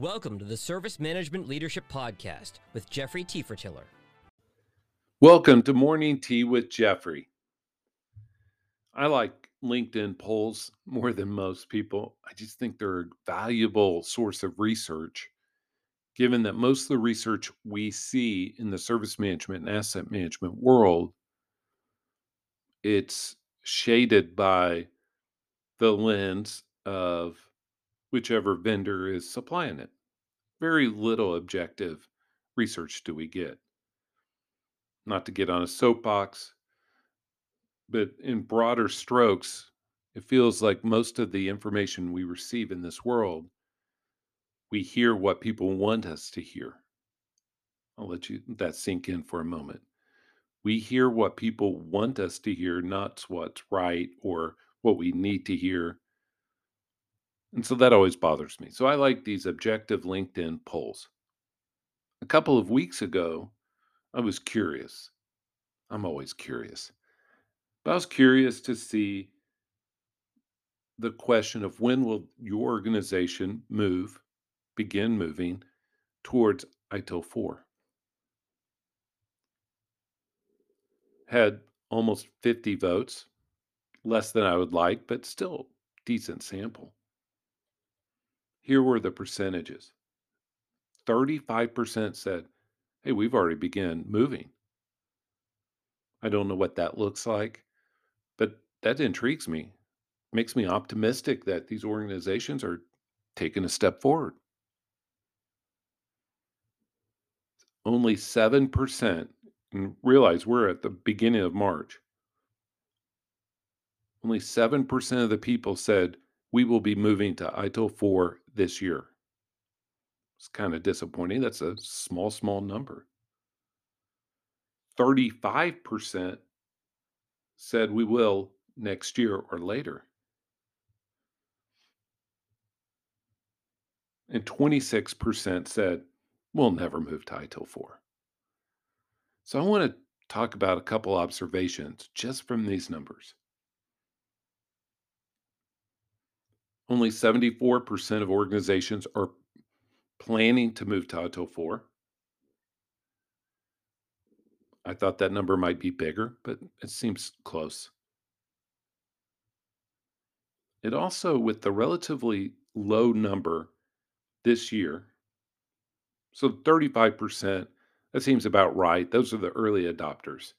Welcome to the Service Management Leadership Podcast with Jeffrey Tiefertiller. Welcome to Morning Tea with Jeffrey. I like LinkedIn polls more than most people. I just think they're a valuable source of research, given that most of the research we see in the service management and asset management world, it's shaded by the lens of whichever vendor is supplying it. Very little objective research do we get. Not to get on a soapbox, but in broader strokes, it feels like most of the information we receive in this world, we hear what people want us to hear. I'll let you that sink in for a moment. We hear what people want us to hear, not what's right or what we need to hear and so that always bothers me. So I like these objective LinkedIn polls. A couple of weeks ago, I was curious. I'm always curious. But I was curious to see the question of when will your organization move, begin moving towards ITIL 4. Had almost 50 votes, less than I would like, but still decent sample. Here were the percentages 35% said, Hey, we've already begun moving. I don't know what that looks like, but that intrigues me. Makes me optimistic that these organizations are taking a step forward. Only 7%, and realize we're at the beginning of March. Only 7% of the people said we will be moving to ITIL 4 this year. It's kind of disappointing. That's a small, small number. 35% said we will next year or later. And 26% said we'll never move to ITIL 4. So I want to talk about a couple observations just from these numbers. Only 74% of organizations are planning to move to ITIL 4. I thought that number might be bigger, but it seems close. It also, with the relatively low number this year, so 35%, that seems about right. Those are the early adopters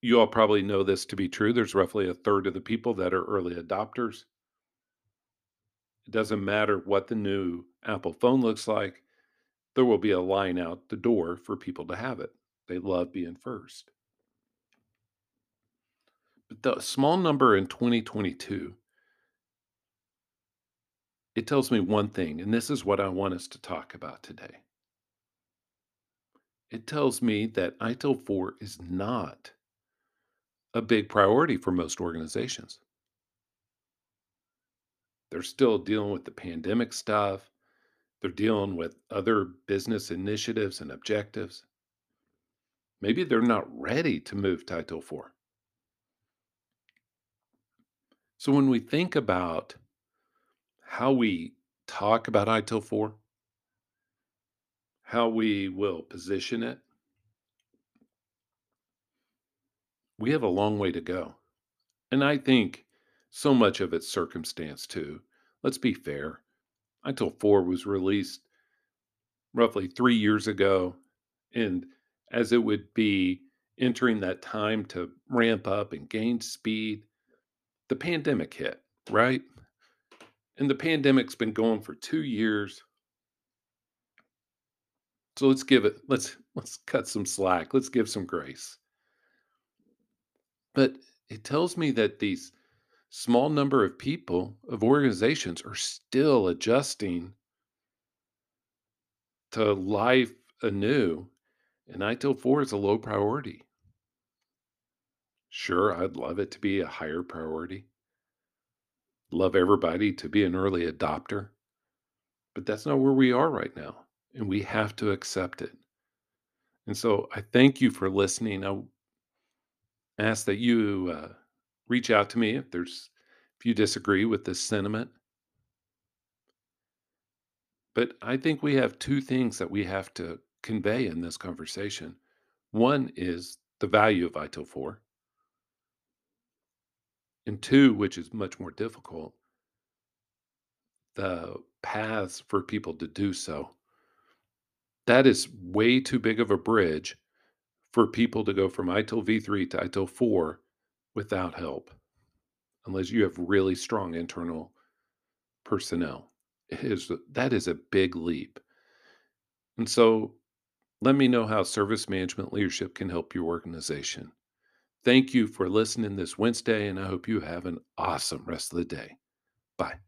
you all probably know this to be true. There's roughly a third of the people that are early adopters. It doesn't matter what the new Apple phone looks like, there will be a line out the door for people to have it. They love being first. But the small number in 2022, it tells me one thing, and this is what I want us to talk about today. It tells me that ITIL 4 is not a big priority for most organizations. They're still dealing with the pandemic stuff. They're dealing with other business initiatives and objectives. Maybe they're not ready to move ITIL 4. So when we think about how we talk about ITIL 4, how we will position it, we have a long way to go. And I think so much of it's circumstance too. Let's be fair. ITIL 4 was released roughly three years ago. And as it would be entering that time to ramp up and gain speed, the pandemic hit, right? And the pandemic's been going for two years. So let's give it, let's let's cut some slack. Let's give some grace. But it tells me that these small number of people, of organizations, are still adjusting to life anew. And ITIL 4 is a low priority. Sure, I'd love it to be a higher priority. Love everybody to be an early adopter. But that's not where we are right now. And we have to accept it. And so I thank you for listening. I ask that you uh, reach out to me if there's if you disagree with this sentiment. But I think we have 2 things that we have to convey in this conversation. One is the value of ITIL 4 and 2, which is much more difficult, the paths for people to do so. That is way too big of a bridge for people to go from ITIL v3 to ITIL 4 without help, unless you have really strong internal personnel. It is that is a big leap. And so let me know how service management leadership can help your organization. Thank you for listening this Wednesday, and I hope you have an awesome rest of the day. Bye.